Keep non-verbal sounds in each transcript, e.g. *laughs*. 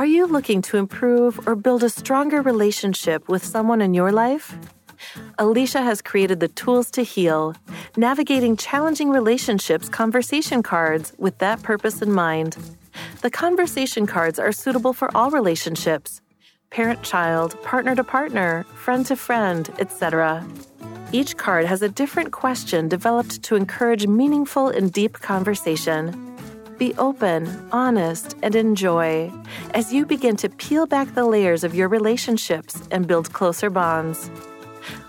Are you looking to improve or build a stronger relationship with someone in your life? Alicia has created the tools to heal, navigating challenging relationships conversation cards with that purpose in mind. The conversation cards are suitable for all relationships parent child, partner to partner, friend to friend, etc. Each card has a different question developed to encourage meaningful and deep conversation. Be open, honest, and enjoy as you begin to peel back the layers of your relationships and build closer bonds.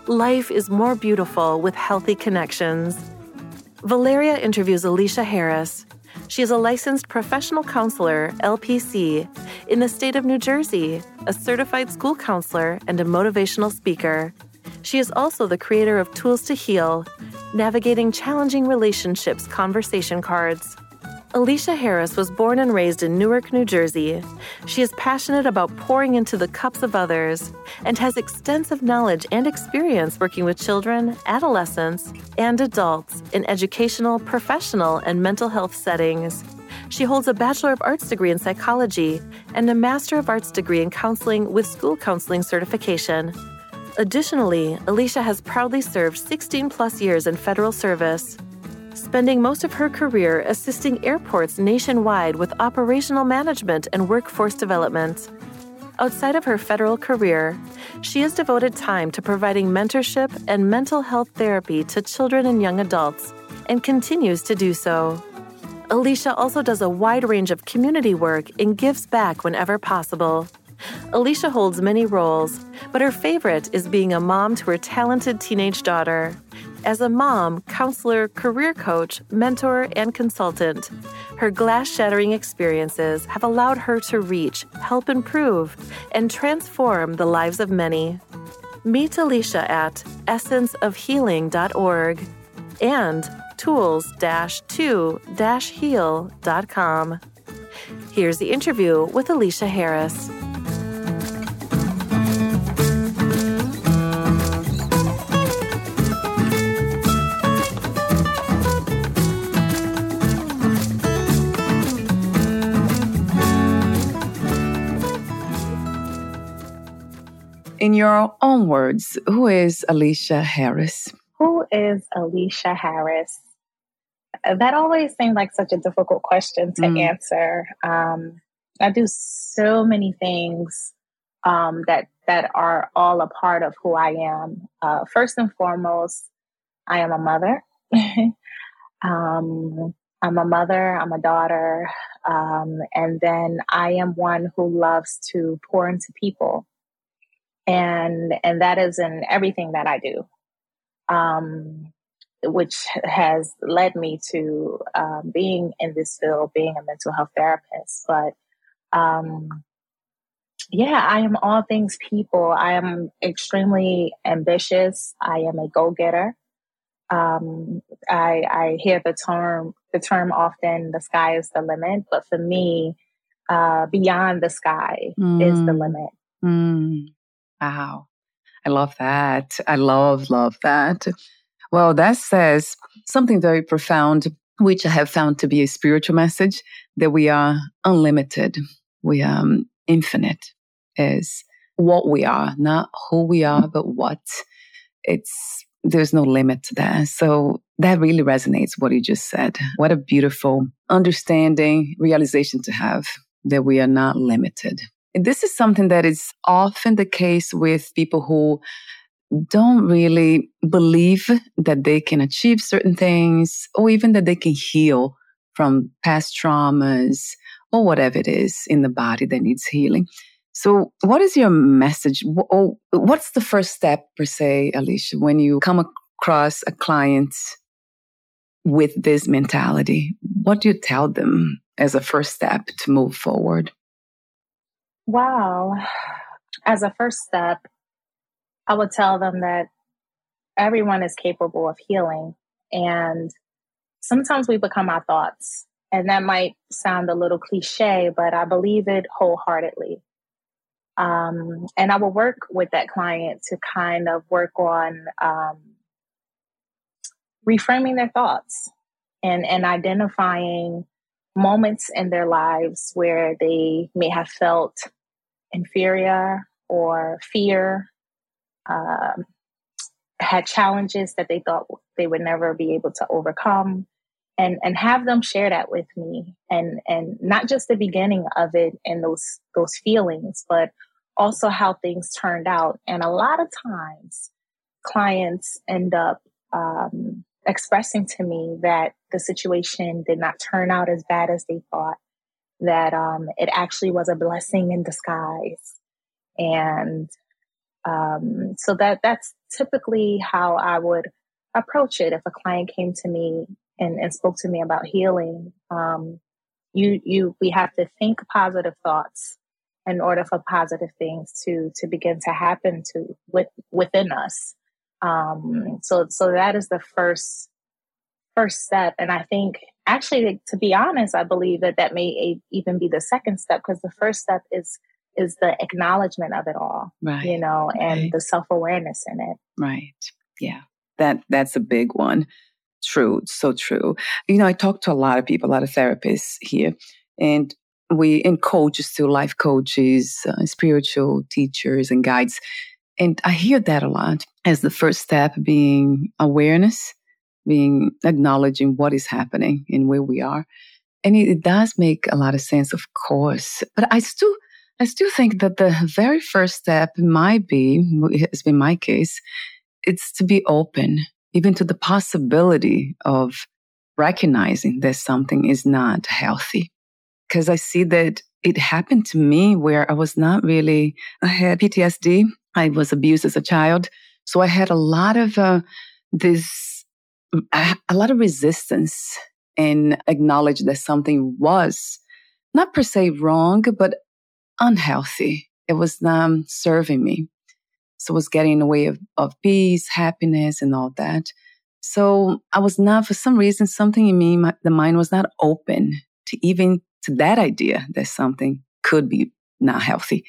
Life is more beautiful with healthy connections. Valeria interviews Alicia Harris. She is a licensed professional counselor, LPC, in the state of New Jersey, a certified school counselor, and a motivational speaker. She is also the creator of Tools to Heal, Navigating Challenging Relationships Conversation Cards. Alicia Harris was born and raised in Newark, New Jersey. She is passionate about pouring into the cups of others and has extensive knowledge and experience working with children, adolescents, and adults in educational, professional, and mental health settings. She holds a Bachelor of Arts degree in psychology and a Master of Arts degree in counseling with school counseling certification. Additionally, Alicia has proudly served 16 plus years in federal service spending most of her career assisting airports nationwide with operational management and workforce development. Outside of her federal career, she has devoted time to providing mentorship and mental health therapy to children and young adults and continues to do so. Alicia also does a wide range of community work and gives back whenever possible. Alicia holds many roles, but her favorite is being a mom to her talented teenage daughter. As a mom, counselor, career coach, mentor, and consultant, her glass shattering experiences have allowed her to reach, help improve, and transform the lives of many. Meet Alicia at essenceofhealing.org and tools 2 heal.com. Here's the interview with Alicia Harris. In your own words, who is Alicia Harris? Who is Alicia Harris? Uh, that always seems like such a difficult question to mm. answer. Um, I do so many things um, that that are all a part of who I am. Uh, first and foremost, I am a mother. *laughs* um, I'm a mother. I'm a daughter, um, and then I am one who loves to pour into people and and that is in everything that I do, um, which has led me to um, being in this field, being a mental health therapist. But um, yeah, I am all things people. I am extremely ambitious. I am a go getter. Um, I, I hear the term the term often. The sky is the limit, but for me, uh, beyond the sky mm. is the mm. limit. Mm. Wow. I love that. I love, love that. Well, that says something very profound, which I have found to be a spiritual message that we are unlimited. We are um, infinite is what we are, not who we are, but what. It's, there's no limit there. So that really resonates what you just said. What a beautiful understanding, realization to have that we are not limited. This is something that is often the case with people who don't really believe that they can achieve certain things or even that they can heal from past traumas or whatever it is in the body that needs healing. So, what is your message? What's the first step, per se, Alicia, when you come across a client with this mentality? What do you tell them as a first step to move forward? Wow. As a first step, I would tell them that everyone is capable of healing. And sometimes we become our thoughts. And that might sound a little cliche, but I believe it wholeheartedly. Um, and I will work with that client to kind of work on um, reframing their thoughts and, and identifying moments in their lives where they may have felt inferior or fear, um, had challenges that they thought they would never be able to overcome. And, and have them share that with me. And and not just the beginning of it and those those feelings but also how things turned out. And a lot of times clients end up um, expressing to me that the situation did not turn out as bad as they thought, that um, it actually was a blessing in disguise. And um, so that that's typically how I would approach it if a client came to me and, and spoke to me about healing. Um, you you we have to think positive thoughts in order for positive things to to begin to happen to with, within us. Um, so so that is the first first step, and I think actually, to be honest, I believe that that may even be the second step because the first step is is the acknowledgement of it all, right. you know, and right. the self awareness in it. Right. Yeah. That that's a big one. True. So true. You know, I talk to a lot of people, a lot of therapists here, and we and coaches too, life coaches, uh, spiritual teachers and guides. And I hear that a lot as the first step being awareness, being acknowledging what is happening and where we are. And it, it does make a lot of sense, of course. But I still, I still think that the very first step might be, has been my case, it's to be open, even to the possibility of recognizing that something is not healthy. Because I see that it happened to me where I was not really, I had PTSD. I was abused as a child. So I had a lot of uh, this, a lot of resistance and acknowledge that something was not per se wrong, but unhealthy. It was not um, serving me. So it was getting in the way of, of peace, happiness, and all that. So I was not, for some reason, something in me, my, the mind was not open to even to that idea that something could be not healthy.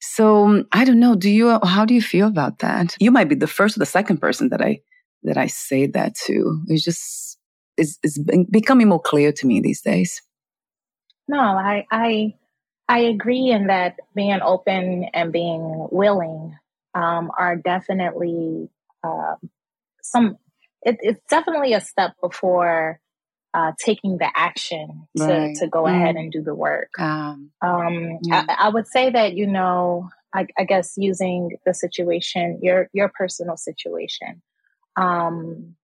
So I don't know. Do you? How do you feel about that? You might be the first or the second person that I that I say that to. It's just it's, it's becoming more clear to me these days. No, I I I agree in that being open and being willing um, are definitely uh, some. It, it's definitely a step before uh, taking the action to, right. to go mm. ahead and do the work. Um, um, yeah. I, I, would say that, you know, I, I, guess using the situation, your, your personal situation, um,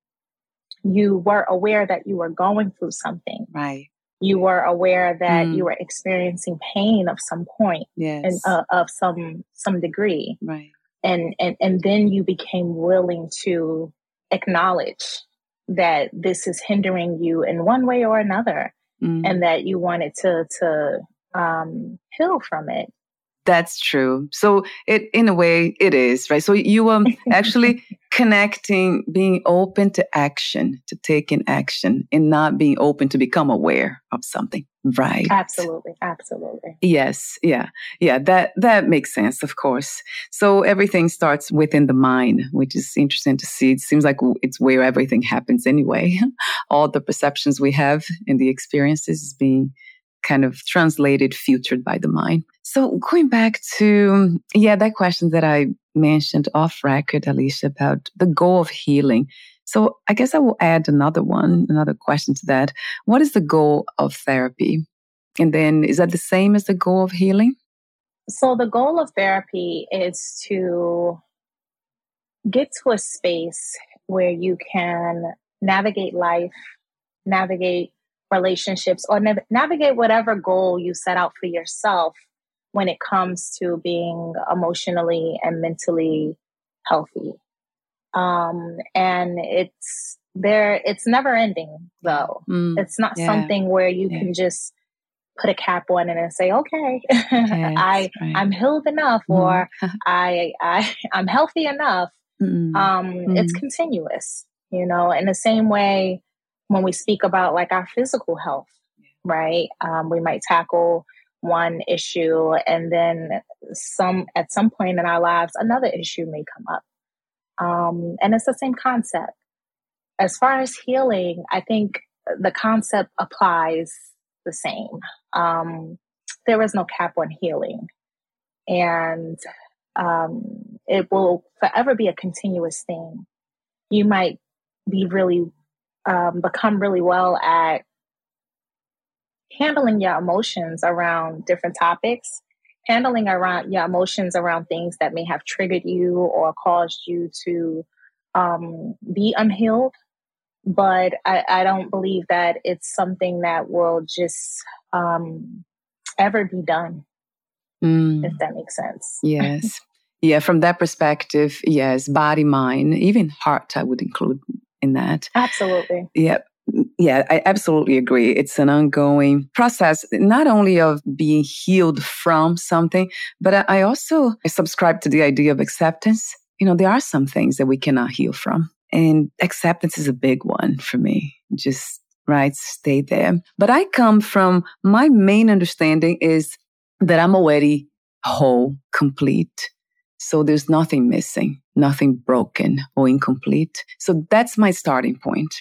you were aware that you were going through something. Right. You were aware that mm. you were experiencing pain of some point yes. and uh, of some, some degree. Right. And, and, and then you became willing to acknowledge that this is hindering you in one way or another mm. and that you wanted to to um, heal from it that's true. So it, in a way, it is right. So you um *laughs* actually connecting, being open to action, to taking action, and not being open to become aware of something. Right. Absolutely. Absolutely. Yes. Yeah. Yeah. That that makes sense. Of course. So everything starts within the mind, which is interesting to see. It seems like it's where everything happens anyway. *laughs* All the perceptions we have and the experiences being kind of translated, filtered by the mind. So going back to, yeah, that question that I mentioned off record, Alicia, about the goal of healing. So I guess I will add another one, another question to that. What is the goal of therapy? And then is that the same as the goal of healing? So the goal of therapy is to get to a space where you can navigate life, navigate relationships, or nav- navigate whatever goal you set out for yourself when it comes to being emotionally and mentally healthy. Um, and it's there, it's never ending though. Mm, it's not yeah. something where you yeah. can just put a cap on it and say, okay, yes, *laughs* I, right. I'm healed enough mm. or *laughs* I, I, I'm healthy enough. Mm. Um. It's continuous, you know, in the same way when we speak about like our physical health, right? Um, we might tackle one issue and then some at some point in our lives another issue may come up. Um, and it's the same concept. As far as healing i think the concept applies the same. Um, there is no cap on healing. And um, it will forever be a continuous thing. You might be really um, become really well at handling your emotions around different topics, handling around your emotions around things that may have triggered you or caused you to um, be unhealed. But I, I, don't believe that it's something that will just um, ever be done, mm. if that makes sense. Yes. *laughs* yeah, from that perspective, yes, body, mind, even heart, I would include in that. Absolutely. Yep yeah, I absolutely agree. It's an ongoing process, not only of being healed from something, but I also subscribe to the idea of acceptance. You know, there are some things that we cannot heal from. And acceptance is a big one for me. Just, right, stay there. But I come from my main understanding is that I'm already whole, complete. So there's nothing missing, nothing broken or incomplete. So that's my starting point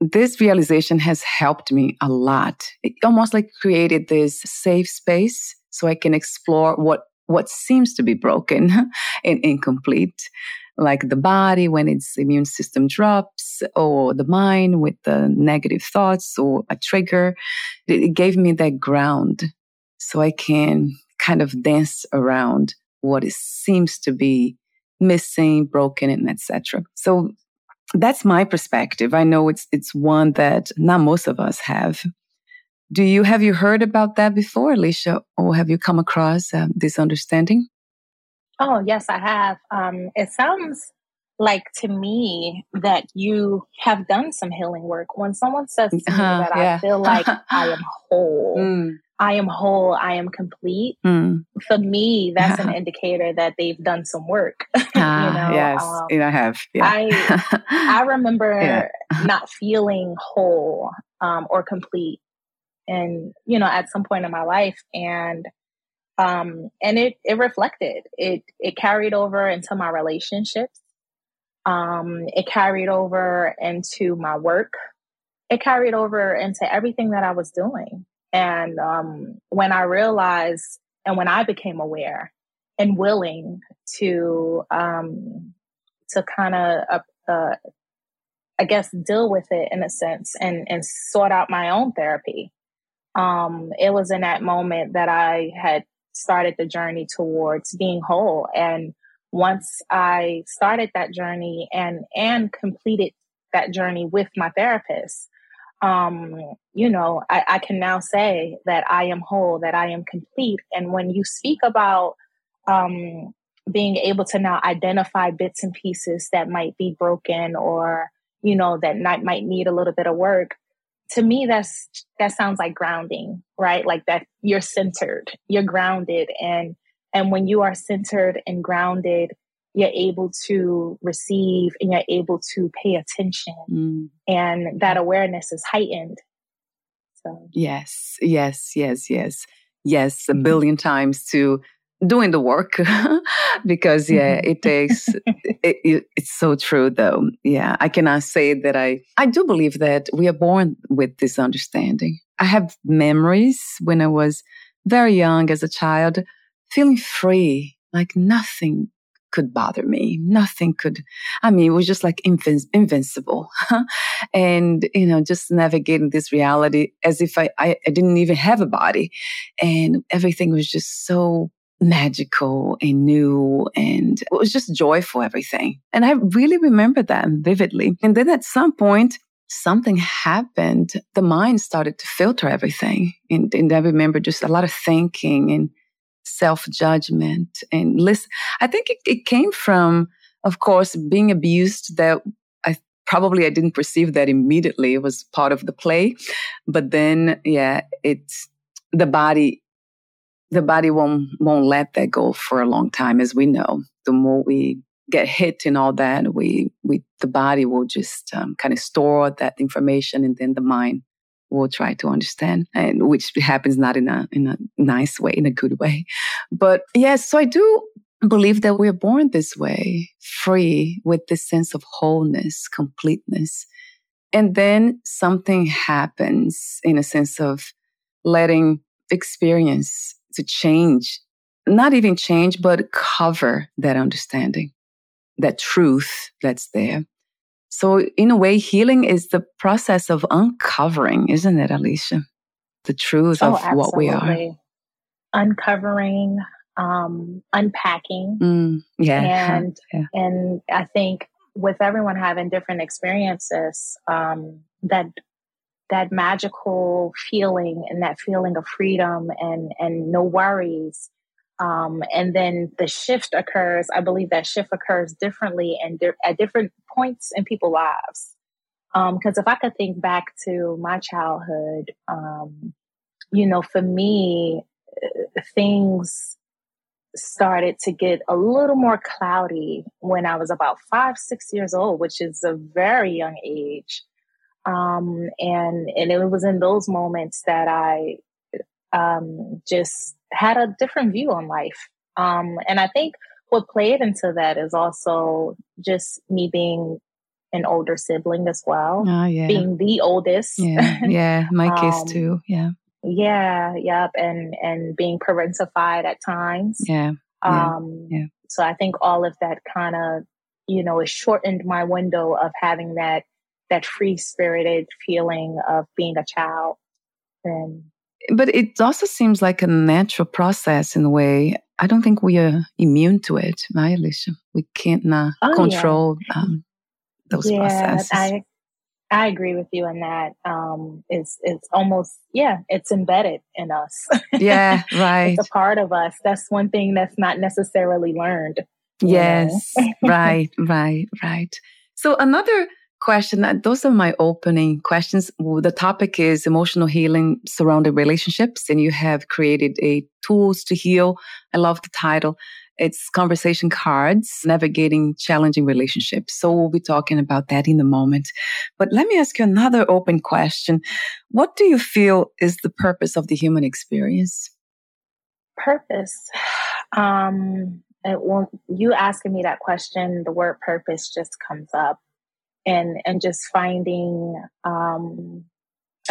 this realization has helped me a lot. It almost like created this safe space so I can explore what what seems to be broken *laughs* and incomplete, like the body when its immune system drops, or the mind with the negative thoughts or a trigger. It gave me that ground so I can kind of dance around what it seems to be missing, broken, and etc. So that's my perspective. I know it's it's one that not most of us have. Do you have you heard about that before, Alicia, or have you come across uh, this understanding? Oh yes, I have. Um, it sounds like to me that you have done some healing work. When someone says to me uh, that yeah. I feel like *laughs* I am whole, mm. I am whole, I am complete. Mm. For me, that's an *laughs* indicator that they've done some work. *laughs* you ah, know, yes, um, I have. Yeah. I I *laughs* remember yeah. not feeling whole um, or complete, and you know, at some point in my life, and um, and it it reflected. It it carried over into my relationships. Um, it carried over into my work. It carried over into everything that I was doing. And um, when I realized and when I became aware and willing to um, to kind of uh, uh, I guess deal with it in a sense and and sort out my own therapy. Um, it was in that moment that I had started the journey towards being whole. And once I started that journey and and completed that journey with my therapist, um, you know, I, I can now say that I am whole, that I am complete. And when you speak about um, being able to now identify bits and pieces that might be broken or, you know, that might, might need a little bit of work, to me, that's that sounds like grounding, right? Like that you're centered, you're grounded, and and when you are centered and grounded, you're able to receive and you're able to pay attention. Mm. and that awareness is heightened. So. Yes yes yes yes. Yes a mm-hmm. billion times to doing the work. *laughs* Because yeah it takes *laughs* it, it, it's so true though. Yeah i cannot say that i i do believe that we are born with this understanding. I have memories when i was very young as a child feeling free like nothing could bother me. Nothing could, I mean, it was just like invin- invincible. *laughs* and, you know, just navigating this reality as if I, I, I didn't even have a body. And everything was just so magical and new and it was just joyful everything and i really remember that vividly and then at some point something happened the mind started to filter everything and, and i remember just a lot of thinking and self-judgment. And listen i think it, it came from of course being abused that i probably i didn't perceive that immediately. It was part of the play. But then yeah it's the body the body won't won't let that go for a long time, as we know. The more we get hit and all that, we we the body will just um, kind of store that information, and then the mind will try to understand, and which happens not in a in a nice way, in a good way. But yes, so I do believe that we're born this way, free with this sense of wholeness, completeness. And then something happens in a sense of letting experience to change, not even change, but cover that understanding, that truth that's there. So, in a way, healing is the process of uncovering, isn't it, Alicia? The truth oh, of absolutely. what we are. Uncovering, um, unpacking. Mm, yeah. *laughs* And, yeah. and I think with everyone having different experiences, um, that that magical feeling and that feeling of freedom and and no worries um, and then the shift occurs i believe that shift occurs differently and di- at different points in people's lives. Because um, if i could think back to my childhood um, you know for me uh, things started to get a little more cloudy when i was about five six years old which is a very young age. Um, and and it was in those moments that I um, just had a different view on life. Um, and I think what played into that is also just me being an older sibling as well, oh, yeah. being the oldest. Yeah, *laughs* yeah, my case um, too. Yeah, yeah, yep, and and being parentified at times. Yeah, um, yeah. So I think all of that kind of you know it shortened my window of having that that free spirited feeling of being a child. And but it also seems like a natural process in a way. I don't think we are immune to it, right, Alicia? We can't uh, oh, control yeah. um, those yeah, processes. I, I agree with you on that. Um, it's it's almost yeah, it's embedded in us. *laughs* Yeah, right. it's a part of us. That's one thing that's not necessarily learned. Yes, right, right, right. So another question. Uh, those are my opening questions. The topic is emotional healing surrounding relationships, and you have created a tools to heal. I love the title. It's conversation cards, navigating challenging relationships. So we'll be talking about that in a moment. But let me ask you another open question. What do you feel is the purpose of the human experience? Purpose. *sighs* Um, it, you asking me that question, the word purpose just comes up and and just finding um,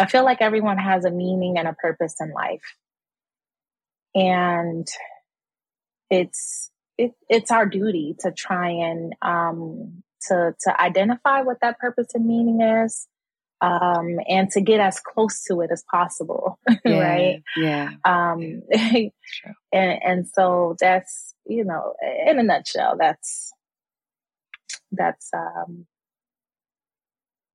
i feel like everyone has a meaning and a purpose in life. And it's it, it's our duty to try and um, to to identify what that purpose and meaning is um, and to get as close to it as possible *laughs* yeah, right? yeah. Um *laughs* and and so that's you know in a nutshell that's that's um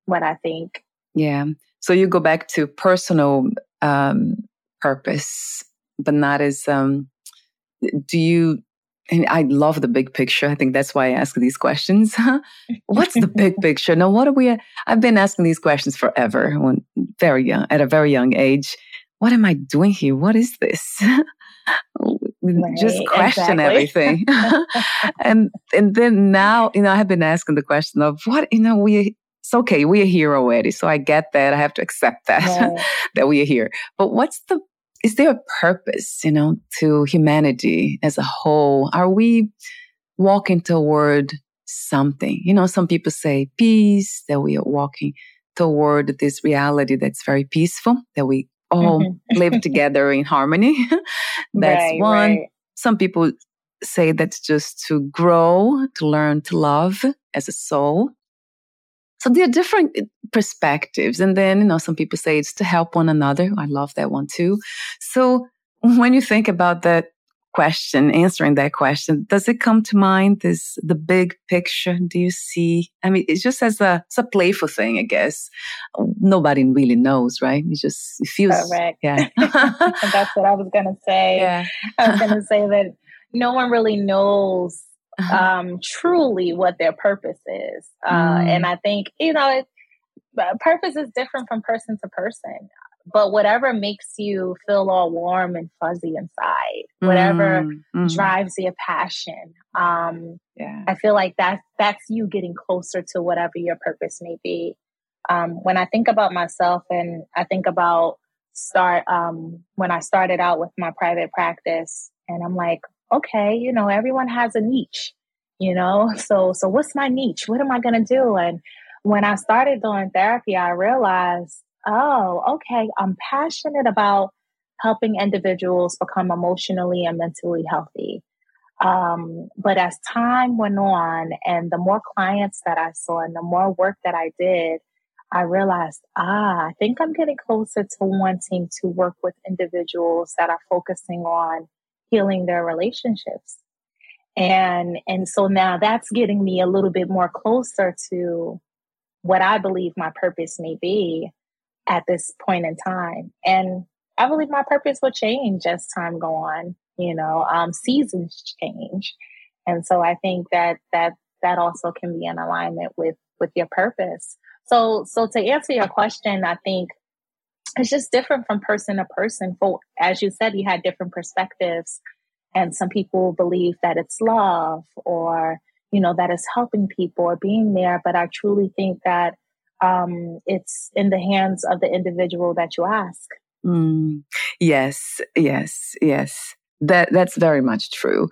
what I think. Yeah. So you go back to personal um, purpose, but not as, um, do you, and I love the big picture. I think that's why I ask these questions. *laughs* What's the big *laughs* picture? Now, what are we, I've been asking these questions forever when very young, at a very young age. What am I doing here? What is this? *laughs* Right, just question exactly. everything and and then now you know i have been asking the question of what you know we it's okay. We are here already. So I get that. I have to accept that, right. *laughs* that we are here. But what's the, is there a purpose, you know, to humanity as a whole? Are we walking toward something? You know, some people say peace, that we are walking toward this reality that's very peaceful, that we all mm-hmm. *laughs* live together in harmony. *laughs* that's right, one. Right. Some people say that's just to grow, to learn to love as a soul. So there are different eh, perspectives. And then, you know, some people say it's to help one another. I love that one too. So when you think about that, question, answering that question, does it come to mind this the big picture? Do you see? I mean, it's just as a it's a playful thing, I guess. Nobody really knows, right? It just it feels correct. Yeah, *laughs* that's what I was gonna say. *laughs* Yeah. I was gonna say that no one really knows uh-huh. um, truly what their purpose is, uh, mm. and I think you know, it, purpose is different from person to person but whatever makes you feel all warm and fuzzy inside, whatever mm-hmm. drives your passion. Um, yeah. I feel like that that's you getting closer to whatever your purpose may be. Um, when I think about myself and I think about start um, when I started out with my private practice, and I'm like, okay, you know, everyone has a niche, you know, *laughs* so so what's my niche? What am I gonna do? And when I started doing therapy, I realized oh, okay, I'm passionate about helping individuals become emotionally and mentally healthy. Um, but as time went on and the more clients that I saw and the more work that I did, I realized, ah, I think I'm getting closer to wanting to work with individuals that are focusing on healing their relationships. And, and so now that's getting me a little bit more closer to what I believe my purpose may be at this point in time. And I believe my purpose will change as time go on. You know, um, seasons change, and so I think that that that also can be in alignment with with your purpose. So, so to answer your question, I think it's just different from person to person. For as you said, you had different perspectives, and some people believe that it's love or you know that it's helping people or being there. But I truly think that um, it's in the hands of the individual that you ask. Mm, yes, yes, yes. That that's very much true.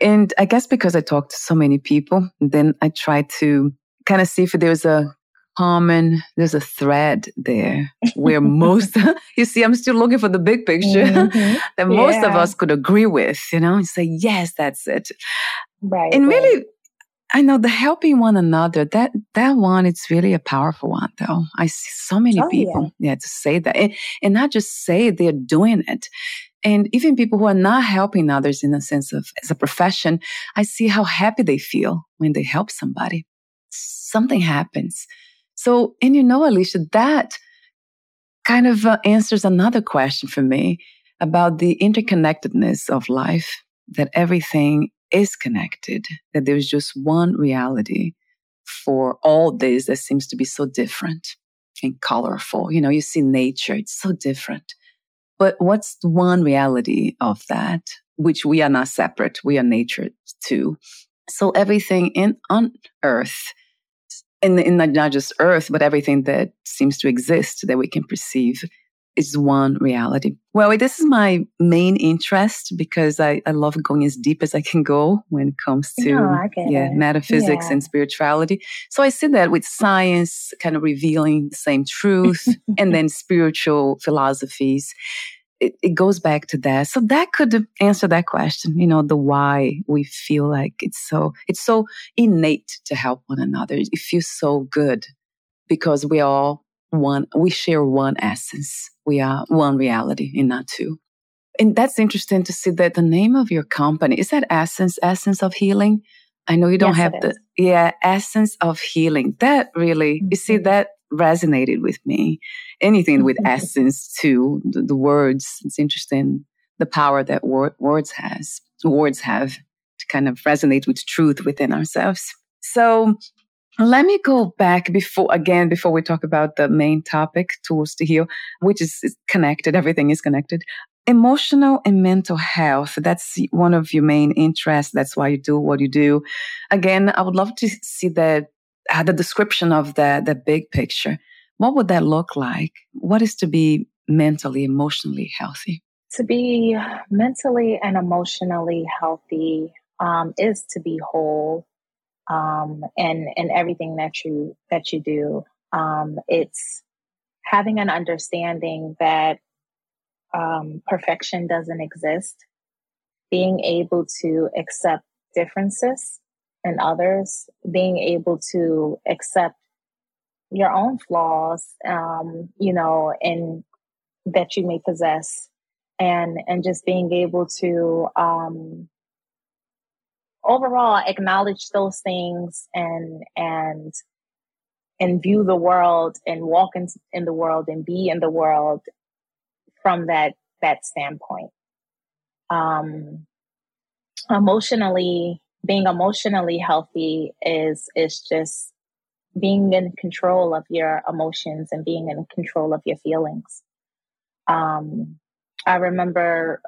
And I guess because I talked to so many people, then I try to kind of see if there's a common there's a thread there *laughs* where most *laughs* you see i'm still looking for the big picture mm-hmm. *laughs* that most yeah. of us could agree with you know and say yes that's it right and really I know the helping one another, that that one, it's really a powerful one though. I see so many oh, people, yeah. yeah. to say that. And, and not just say it, they're doing it. And even people who are not helping others in a sense of as a profession, I see how happy they feel when they help somebody. Something happens. So, and you know, Alicia, that kind of uh, answers another question for me about the interconnectedness of life, that everything is connected, that there's just one reality for all this that seems to be so different and colorful. You know, you see nature, it's so different. But what's one reality of that, which we are not separate, we are nature too. So everything in on earth, in, in not just earth, but everything that seems to exist that we can perceive is one reality. Well, this is my main interest because I, I love going as deep as I can go when it comes to yeah, metaphysics yeah. and spirituality. So I see that with science kind of revealing the same truth *laughs* and then spiritual philosophies. It, it goes back to that. So that could answer that question, you know, the why we feel like it's so, it's so innate to help one another. It feels so good because we all one, we share one essence. We are one reality and not two. And that's interesting to see that the name of your company is that Essence, Essence of Healing. I know you don't yes, have the, yeah, Essence of Healing. That really, mm-hmm. you see, mm-hmm. that resonated with me. Anything with mm-hmm. essence too, the, the, words, it's interesting the power that wor- words has, words have to kind of resonate with truth within ourselves. So let me go back before, again, before we talk about the main topic, tools to heal, which is, is connected. Everything is connected. Emotional and mental health. That's one of your main interests. That's why you do what you do. Again, I would love to see that, uh, the description of the, the big picture. What would that look like? What is to be mentally, emotionally healthy? To be mentally and emotionally healthy um, is to be whole um, and and everything that you that you do. Um, it's having an understanding that um, perfection doesn't exist. Being able to accept differences in others, being able to accept your own flaws, um, you know, and that you may possess, and and just being able to um, overall acknowledge those things and and and view the world and walk in, in the world and be in the world from that that standpoint. Um emotionally being emotionally healthy is is just being in control of your emotions and being in control of your feelings. Um i remember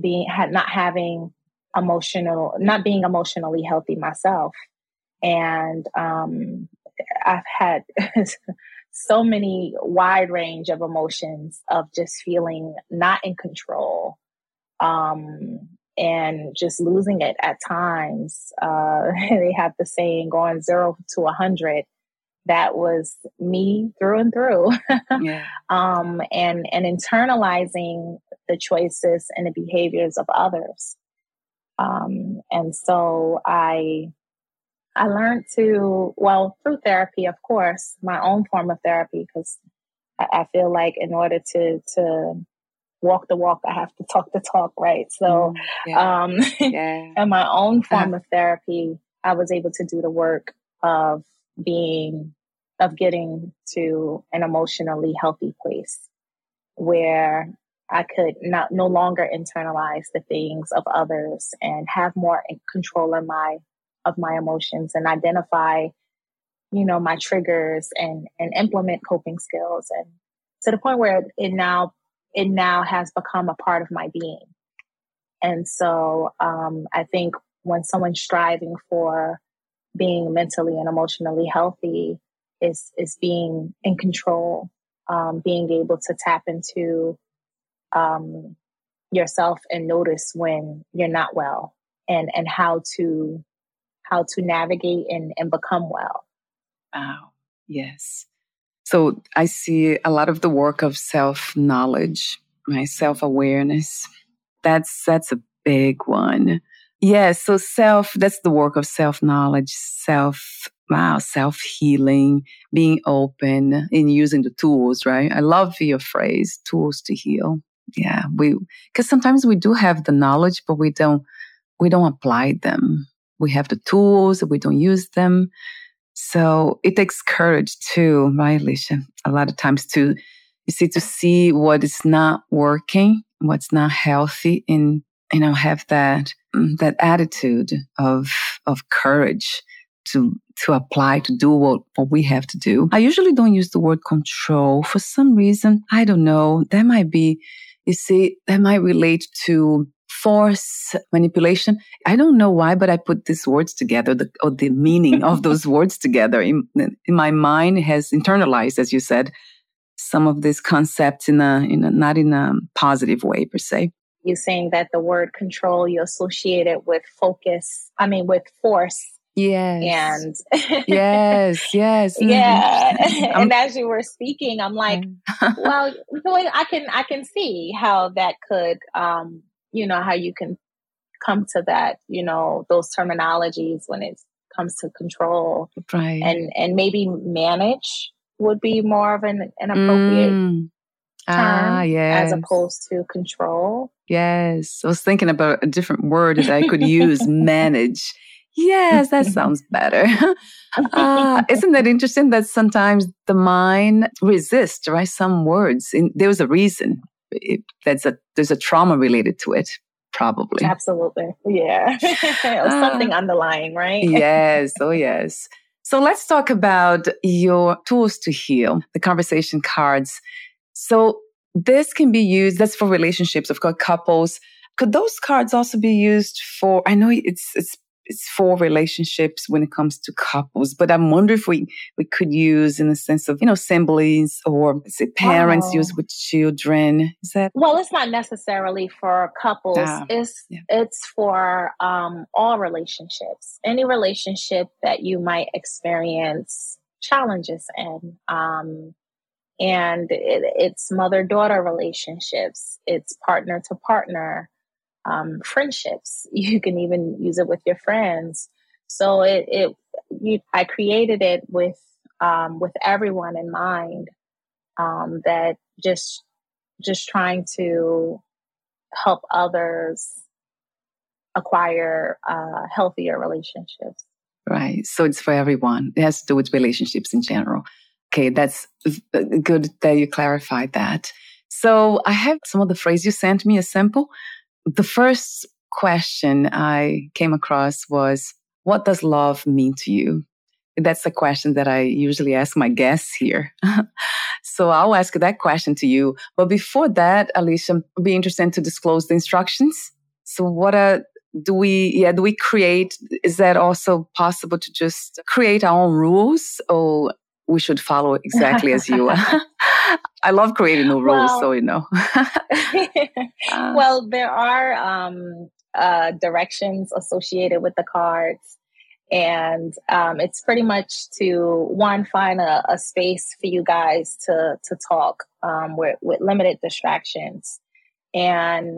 being had not having emotional not being emotionally healthy myself. And um i've had *laughs* so many wide range of emotions of just feeling not in control um and just losing it at times uh *laughs* they have the saying going zero to a hundred that was me through and through *laughs* yeah. um and and internalizing the choices and the behaviors of others um, and so I I learned to well through therapy, of course, my own form of therapy, because I, I, feel like in order to to walk the walk, I have to talk the talk, right? So, mm, yeah. um, yeah. *laughs* in my own form of therapy, I was able to do the work of being of getting to an emotionally healthy place where I could not no longer internalize the things of others and have more control in my of my emotions and identify, you know, my triggers and and implement coping skills and to the point where it now it now has become a part of my being. And so um, I think when someone's striving for being mentally and emotionally healthy is is being in control, um, being able to tap into um, yourself and notice when you're not well and and how to how to navigate and, and become well. Wow. Yes so i see a lot of the work of self knowledge my self awareness that's that's a big one. Yes so self that's the work of self knowledge self wow self healing being open and using the tools right? I love your phrase tools to heal. Yeah we because sometimes we do have the knowledge but we don't we don't apply them. We have the tools we don't use them so it takes courage too right alicia a lot of times to you see to see what is not working what's not healthy and you know have that mm, that attitude of of courage to to apply to do what, what we have to do. I usually don't use the word control for some reason. I don't know. That might be you see, that might relate to force manipulation. I don't know why, but I put these words together, the, or the meaning of those *laughs* words together in, in my mind has internalized, as you said, some of these concepts in a, in a, not in a positive way per se. You're saying that the word control you associate it with focus, I mean, with force Yes. And yes, yes. *laughs* Yeah. and as you were speaking, I'm like, *laughs* well, I can I can see how that could um, you know, how you can come to that, you know, those terminologies when it comes to control. Right. And and maybe manage would be more of an, an appropriate mm. term ah, yes. as opposed to control. Yes. I was thinking about a different word that I could use, *laughs* manage Yes, that sounds better. uh, *laughs* isn't that interesting that sometimes the mind resists, right? Some words, in, was a reason. It, that's a, there's a trauma related to it, probably. Absolutely. Yeah. *laughs* Something uh, underlying, right? yes. *laughs* Oh, yes. So let's talk about your tools to heal, the conversation cards. So this can be used, that's for relationships, of course, couples. Could those cards also be used for, I know it's, it's it's for relationships when it comes to couples. But I'm wondering if we, we could use in the sense of, you know, siblings or parents use with children. Is that? Well, it's not necessarily for couples. Ah, it's, yeah. it's for, um, all relationships, any relationship that you might experience challenges in. Um, and it, it's mother daughter relationships, it's partner to partner um, friendships. *laughs* You can even use it with your friends. So it, it you, I created it with um, with everyone in mind. Um, that just just trying to help others acquire uh, healthier relationships. Right. So it's for everyone. It has to do with relationships in general. Okay, that's good that you clarified that. So I have some of the phrases you sent me a sample. The first question I came across was, What does love mean to you? That's the question that I usually ask my guests here. *laughs* so I'll ask that question to you. But before that, Alicia, I'd be interested to disclose the instructions. So what are do we yeah do we create is that also possible to just create our own rules or we should follow exactly as you are. *laughs* *laughs* i love creating new rules well, so you know *laughs* uh, well there are um, uh, directions associated with the cards and um, it's pretty much to one find a, a, space for you guys to to talk um, with, with limited distractions and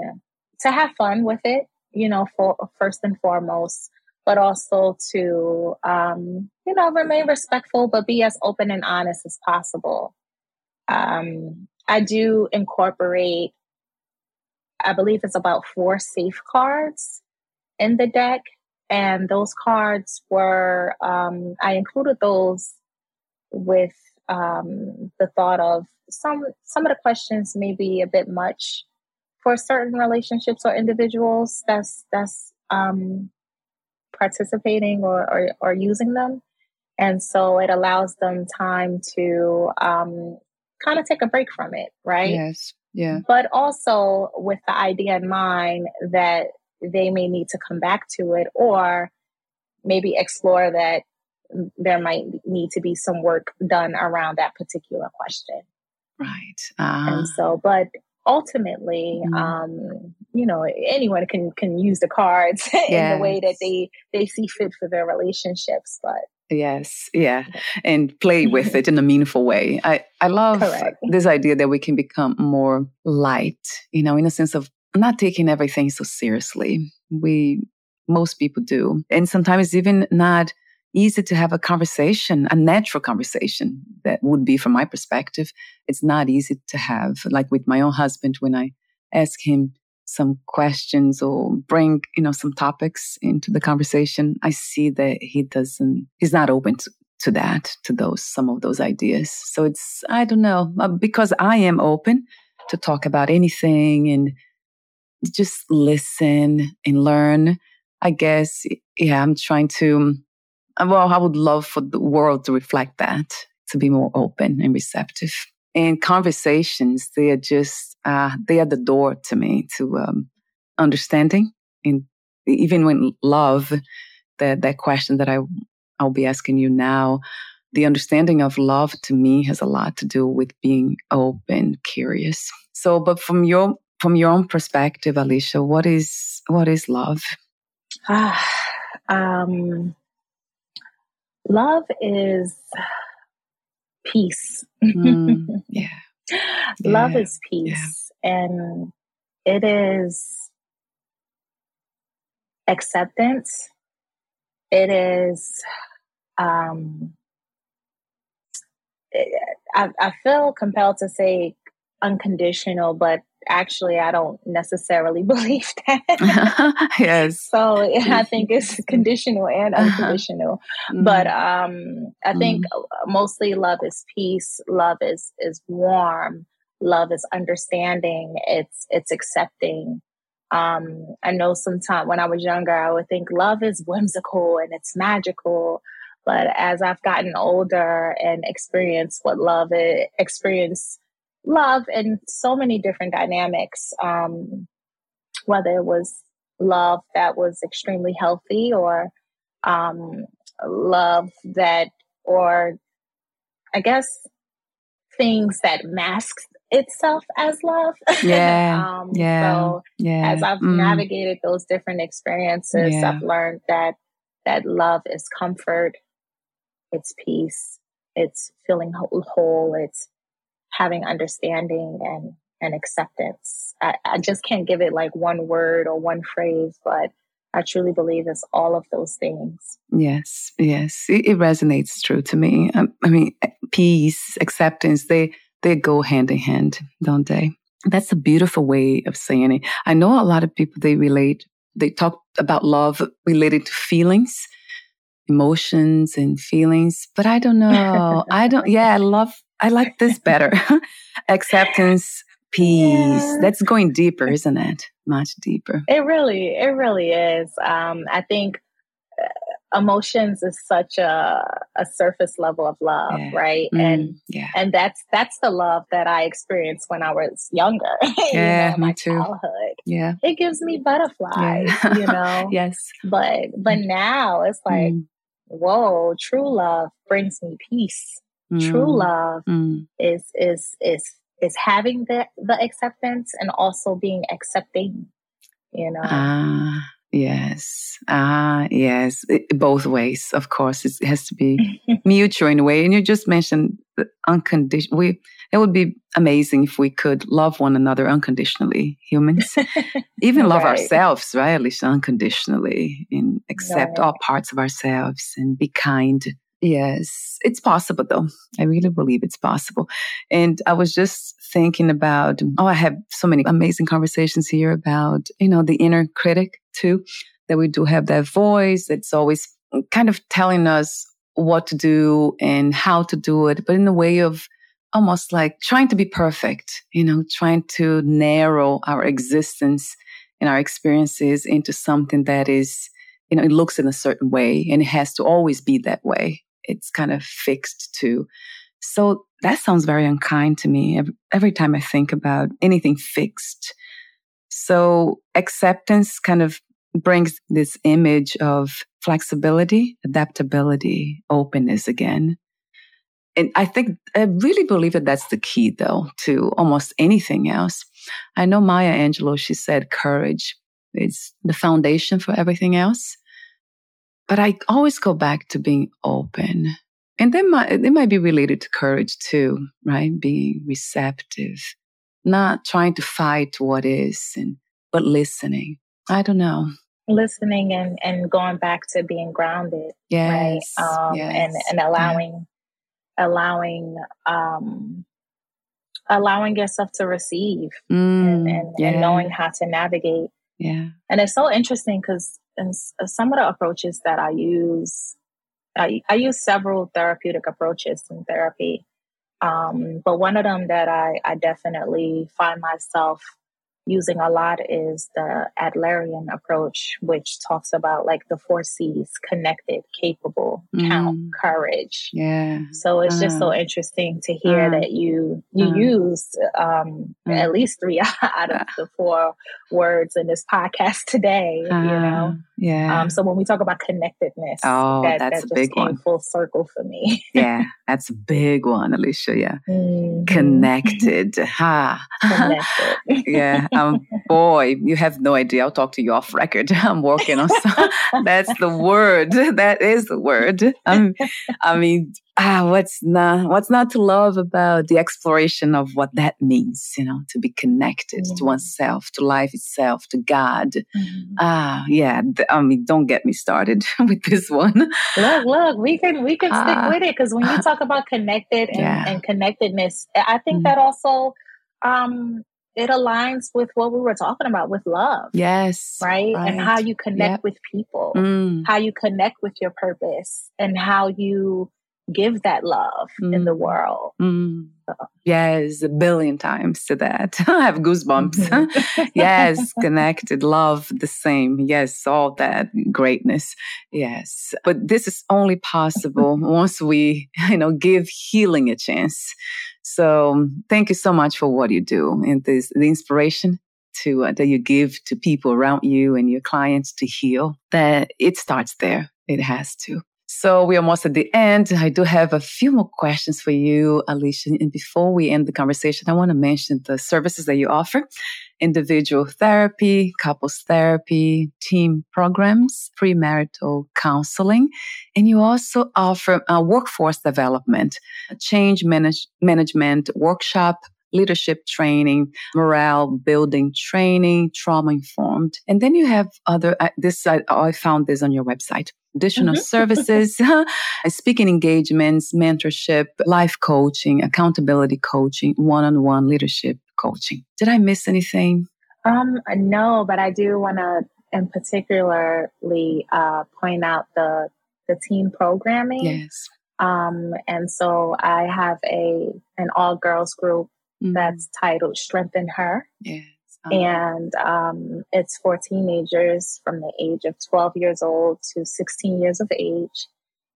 to have fun with it you know, for first and foremost, but also to, um, you know, remain respectful, but be as open and honest as possible. Um, I do incorporate, I believe it's about four safeguards in the deck. And those cards were, um, I included those with um, the thought of some some of the questions may be a bit much for certain relationships or individuals that's that's um, participating or, or, or using them. And so it allows them time to um, kind of take a break from it right? Yes yeah. But also with the idea in mind that they may need to come back to it or maybe explore that there might need to be some work done around that particular question. Right. Uh, and so but ultimately mm-hmm. um, you know anyone can can use the cards yes. *laughs* in the way that they they see fit for their relationships but Yes, yeah, and play with it in a meaningful way. I I love Correct. this idea that we can become more light, you know, in a sense of not taking everything so seriously. We most people do, and sometimes even not easy to have a conversation, a natural conversation that would be from my perspective. It's not easy to have, like with my own husband, when I ask him some questions or bring, you know, some topics into the conversation, I see that he doesn't, he's not open to, to that, to those, some of those ideas. So it's, I don't know, uh, because I am open to talk about anything and just listen and learn. I guess, yeah, I'm trying to well, I would love for the world to reflect that, to be more open and receptive. And conversations, they are just, uh, they are the door to me to um, understanding. And even when love, that, that question that I, I'll be asking you now, the understanding of love to me has a lot to do with being open, curious. So, but from your, from your own perspective, Alicia, what is, what is love? Ah, um, love is peace. Mm, *laughs* yeah. Love is peace. Yeah. And it is acceptance. It is, um, I, I feel compelled to say unconditional, but actually I don't necessarily *laughs* believe that. *laughs* yes. so I think it's *laughs* conditional and uh-huh. unconditional. Mm-hmm. But um I think mm-hmm. mostly love is peace, love is is warm, love is understanding, it's it's accepting. Um I know sometimes when I was younger I would think love is whimsical and it's magical. But as I've gotten older and experienced what love is, experience love and so many different dynamics, um, whether it was love that was extremely healthy or um, love that, or I guess things that masks itself as love. Yeah. *laughs* um, yeah. So yeah. as I've mm. navigated those different experiences, yeah. I've learned that that love is comfort, it's peace, it's feeling whole, it's having understanding and and acceptance. I, I just can't give it like one word or one phrase, but I truly believe it's all of those things. Yes, yes, it, it resonates true to me. Um, I mean, peace, acceptance, they they go hand in hand, don't they? That's a beautiful way of saying it. I know a lot of people, they relate, they talk about love related to feelings, emotions and feelings, but I don't know. *laughs* I don't, yeah, I love, I like this better. *laughs* Acceptance, peace. Yeah. That's going deeper, isn't it? Much deeper. It really, it really is. Um, I think emotions is such a, a surface level of love yeah. right mm, and yeah and that's that's the love that i experienced when i was younger *laughs* yeah know, me too childhood yeah it gives me butterflies yeah. you *laughs* know yes but but mm. now it's like mm. whoa true love brings me peace mm. true love mm. is is is is having the the acceptance and also being accepting you know ah Yes. Ah, yes. It, both ways, of course. It has to be *laughs* mutual in a way. And you just mentioned unconditional. We it would be amazing if we could love one another unconditionally. Humans, *laughs* even love right. ourselves, right? At least unconditionally, and accept right. all parts of ourselves and be kind Yes, it's possible though. I really believe it's possible. And I was just thinking about, oh, I have so many amazing conversations here about, you know, the inner critic too, that we do have that voice that's always kind of telling us what to do and how to do it, but in a way of almost like trying to be perfect, you know, trying to narrow our existence and our experiences into something that is, you know, it looks in a certain way and it has to always be that way it's kind of fixed to. So that sounds very unkind to me every, time I think about anything fixed. So acceptance kind of brings this image of flexibility, adaptability, openness again. And I think, I really believe that that's the key though to almost anything else. I know Maya Angelou, she said courage is the foundation for everything else. But I always go back to being open. And then might, it might be related to courage too, right? Being receptive, not trying to fight what is, and but listening. I don't know. Listening and, and going back to being grounded. Yes. Right? Um, yes. And, and allowing, yeah. allowing, um, allowing yourself to receive mm, and, and, yeah. and knowing how to navigate. Yeah. And it's so interesting because and uh, some of the approaches that I use, I, I use several therapeutic approaches in therapy. Um, but one of them that I, I definitely find myself using a lot is the Adlerian approach, which talks about like the four C's connected, capable, mm. count, courage. Yeah. So it's uh, just so uh. interesting to hear uh, that you you uh, used um, at least three *laughs* out of the four words in this podcast today. you know. Yeah. Um, so when we talk about connectedness, oh, that, that's that a big one. Full circle for me. *laughs* yeah, that's a big one, Alicia. Yeah. Mm-hmm. Connected. *laughs* Ha. Connected. *laughs* yeah um, boy, you have no idea. I'll talk to you off record. I'm working on some. That's the word. That is the word. Um, I mean, ah, what's not what's not to love about the exploration of what that means? You know, to be connected to oneself, to life itself, to God. Mm-hmm. Ah, yeah. I mean, don't get me started *laughs* with this one. Look, look, we can we can stick uh, with it because when you *laughs* talk about connected and, yeah. and connectedness, I think mm-hmm. that also um it aligns with what we were talking about with love. Yes. Right? right. And how you connect yep. with people, mm. how you connect with your purpose, and how you give that love mm. in the mm. world. Mm. So. Yes, a billion times to that. *laughs* I have goosebumps. Mm-hmm. *laughs* yes, *laughs* connected, love, the same. Yes, all that greatness. Yes. But this is only possible once we, you know, give healing a chance. So thank you so much for what you do and this, the inspiration to uh, that you give to people around you and your clients to heal. That it starts there. It has to. So we're almost at the end. I do have a few more questions for you, Alicia. And before we end the conversation, I want to mention the services that you offer individual therapy, couples therapy, team programs, premarital counseling, and you also offer a workforce development, change manage- management workshop, leadership training, morale building training, trauma informed. And then you have other, uh, this, I found this on your website additional mm-hmm. services, *laughs* speaking engagements, mentorship, life coaching, accountability coaching, one on one leadership coaching. Did I miss anything? Um, no, but I do want to, in particularly, uh, point out the the teen programming. Yes. Um, and so I have a an all girls group mm-hmm. that's titled Strengthen Her. Yes. Um, and um, it's for teenagers from the age of 12 years old to 16 years of age.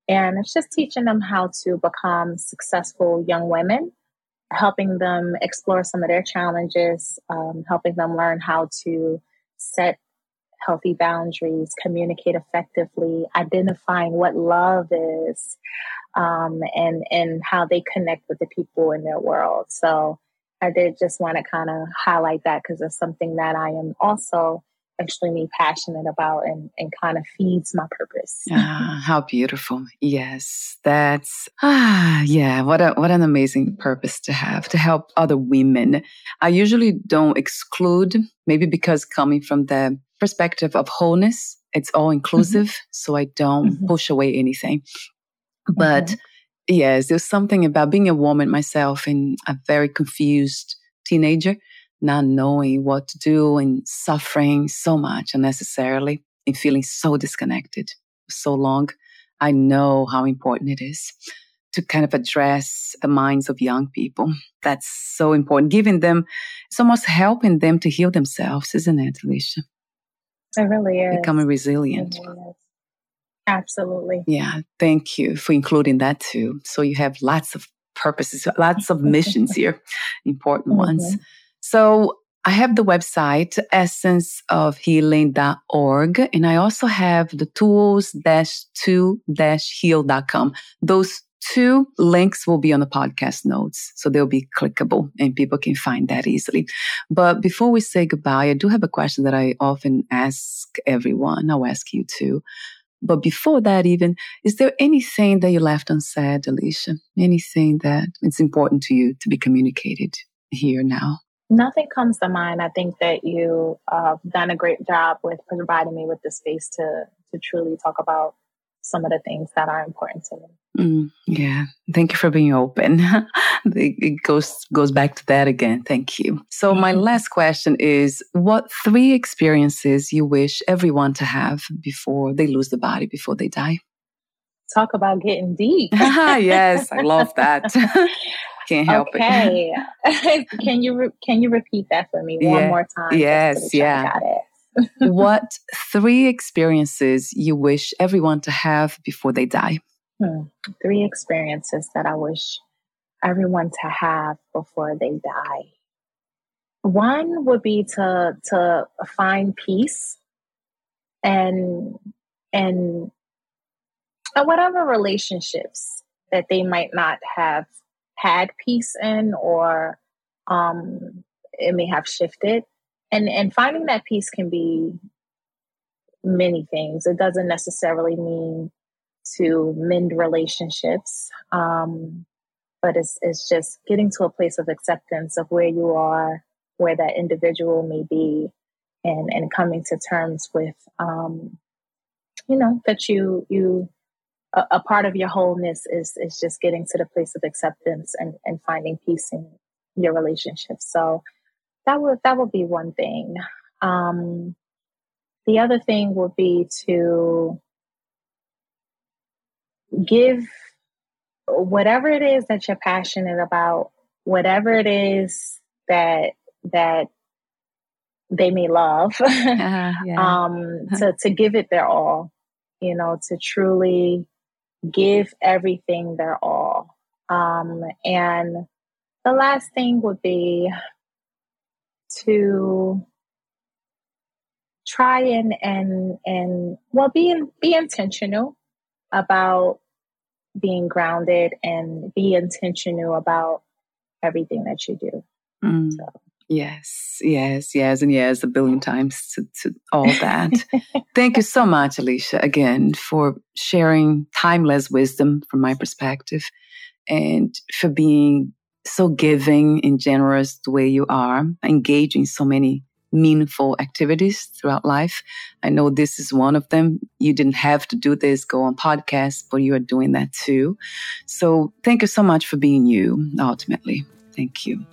And it's just teaching them how to become successful young women, helping them explore some of their challenges, um, helping them learn how to set healthy boundaries, communicate effectively, identifying what love is, um, and and how they connect with the people in their world. So I did just want to kind of highlight that because it's something that I am also extremely passionate about and, and kind of feeds my purpose. ah, how beautiful. Yes. That's ah yeah, what a what an amazing purpose to have to help other women. I usually don't exclude, maybe because coming from the perspective of wholeness, it's all inclusive. Mm-hmm. So I don't mm-hmm. push away anything. But mm-hmm. Yes, there's something about being a woman myself and a very confused teenager, not knowing what to do and suffering so much unnecessarily and feeling so disconnected so long. I know how important it is to kind of address the minds of young people. That's so important, giving them, it's almost helping them to heal themselves, isn't it, Alicia? It really is. Becoming resilient. Really Absolutely. Yeah. Thank you for including that too. So you have lots of purposes, lots of missions *laughs* here, important mm-hmm. ones. So I have the website essenceofhealing.org and I also have the tools-to-heal.com. Those two links will be on the podcast notes. So they'll be clickable and people can find that easily. But before we say goodbye, I do have a question that I often ask everyone. I'll ask you too. But before that, even, is there anything that you left unsaid, Alicia? Anything that it's important to you to be communicated here now? Nothing comes to mind. I think that you have uh, done a great job with providing me with the space to to truly talk about some of the things that are important to me. Mm, yeah, thank you for being open. *laughs* it goes goes back to that again. Thank you. So my mm-hmm. last question is: What three experiences you wish everyone to have before they lose the body, before they die? Talk about getting deep. *laughs* yes, I love that. *laughs* Can't help okay. it. Okay, can you re- can you repeat that for me one yeah. more time? Yes, yeah what three experiences you wish everyone to have before they die? Hmm. Three experiences that I wish everyone to have before they die. One would be to to find peace and and whatever relationships that they might not have had peace in or um, it may have shifted and and finding that peace can be many things it doesn't necessarily mean to mend relationships um, but it's, it's just getting to a place of acceptance of where you are where that individual may be and and coming to terms with um, you know that you you a, a, part of your wholeness is is just getting to the place of acceptance and and finding peace in your relationship. so that would that would be one thing. Um, the other thing would be to give whatever it is that you're passionate about, whatever it is that that they may love, *laughs* uh, yeah. um, to to give it their all. You know, to truly give everything their all. Um, and the last thing would be to try and and and well be in, be intentional about being grounded and be intentional about everything that you do. Mm. So. Yes, yes, yes, and yes, a billion times to, to all that. *laughs* Thank you so much, Alicia, again, for sharing timeless wisdom from my perspective and for being so giving and generous the way you are, engaging so many meaningful activities throughout life. I know this is one of them. You didn't have to do this, go on podcasts, but you are doing that too. So thank you so much for being you, ultimately. Thank you.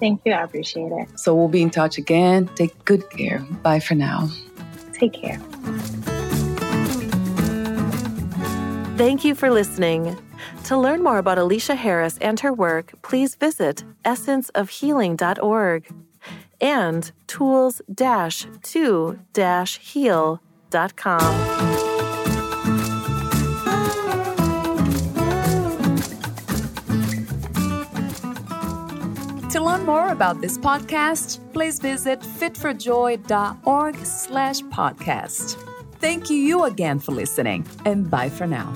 Thank you. I appreciate it. So we'll be in touch again. Take good care. Bye for now. Take care. Thank you for listening. To learn more about Alicia Harris and her work, please visit essenceofhealing.org and tools-2-heal.com. To learn more about this podcast, please visit fitforjoy.org slash podcast. Thank you again for listening, and bye for now.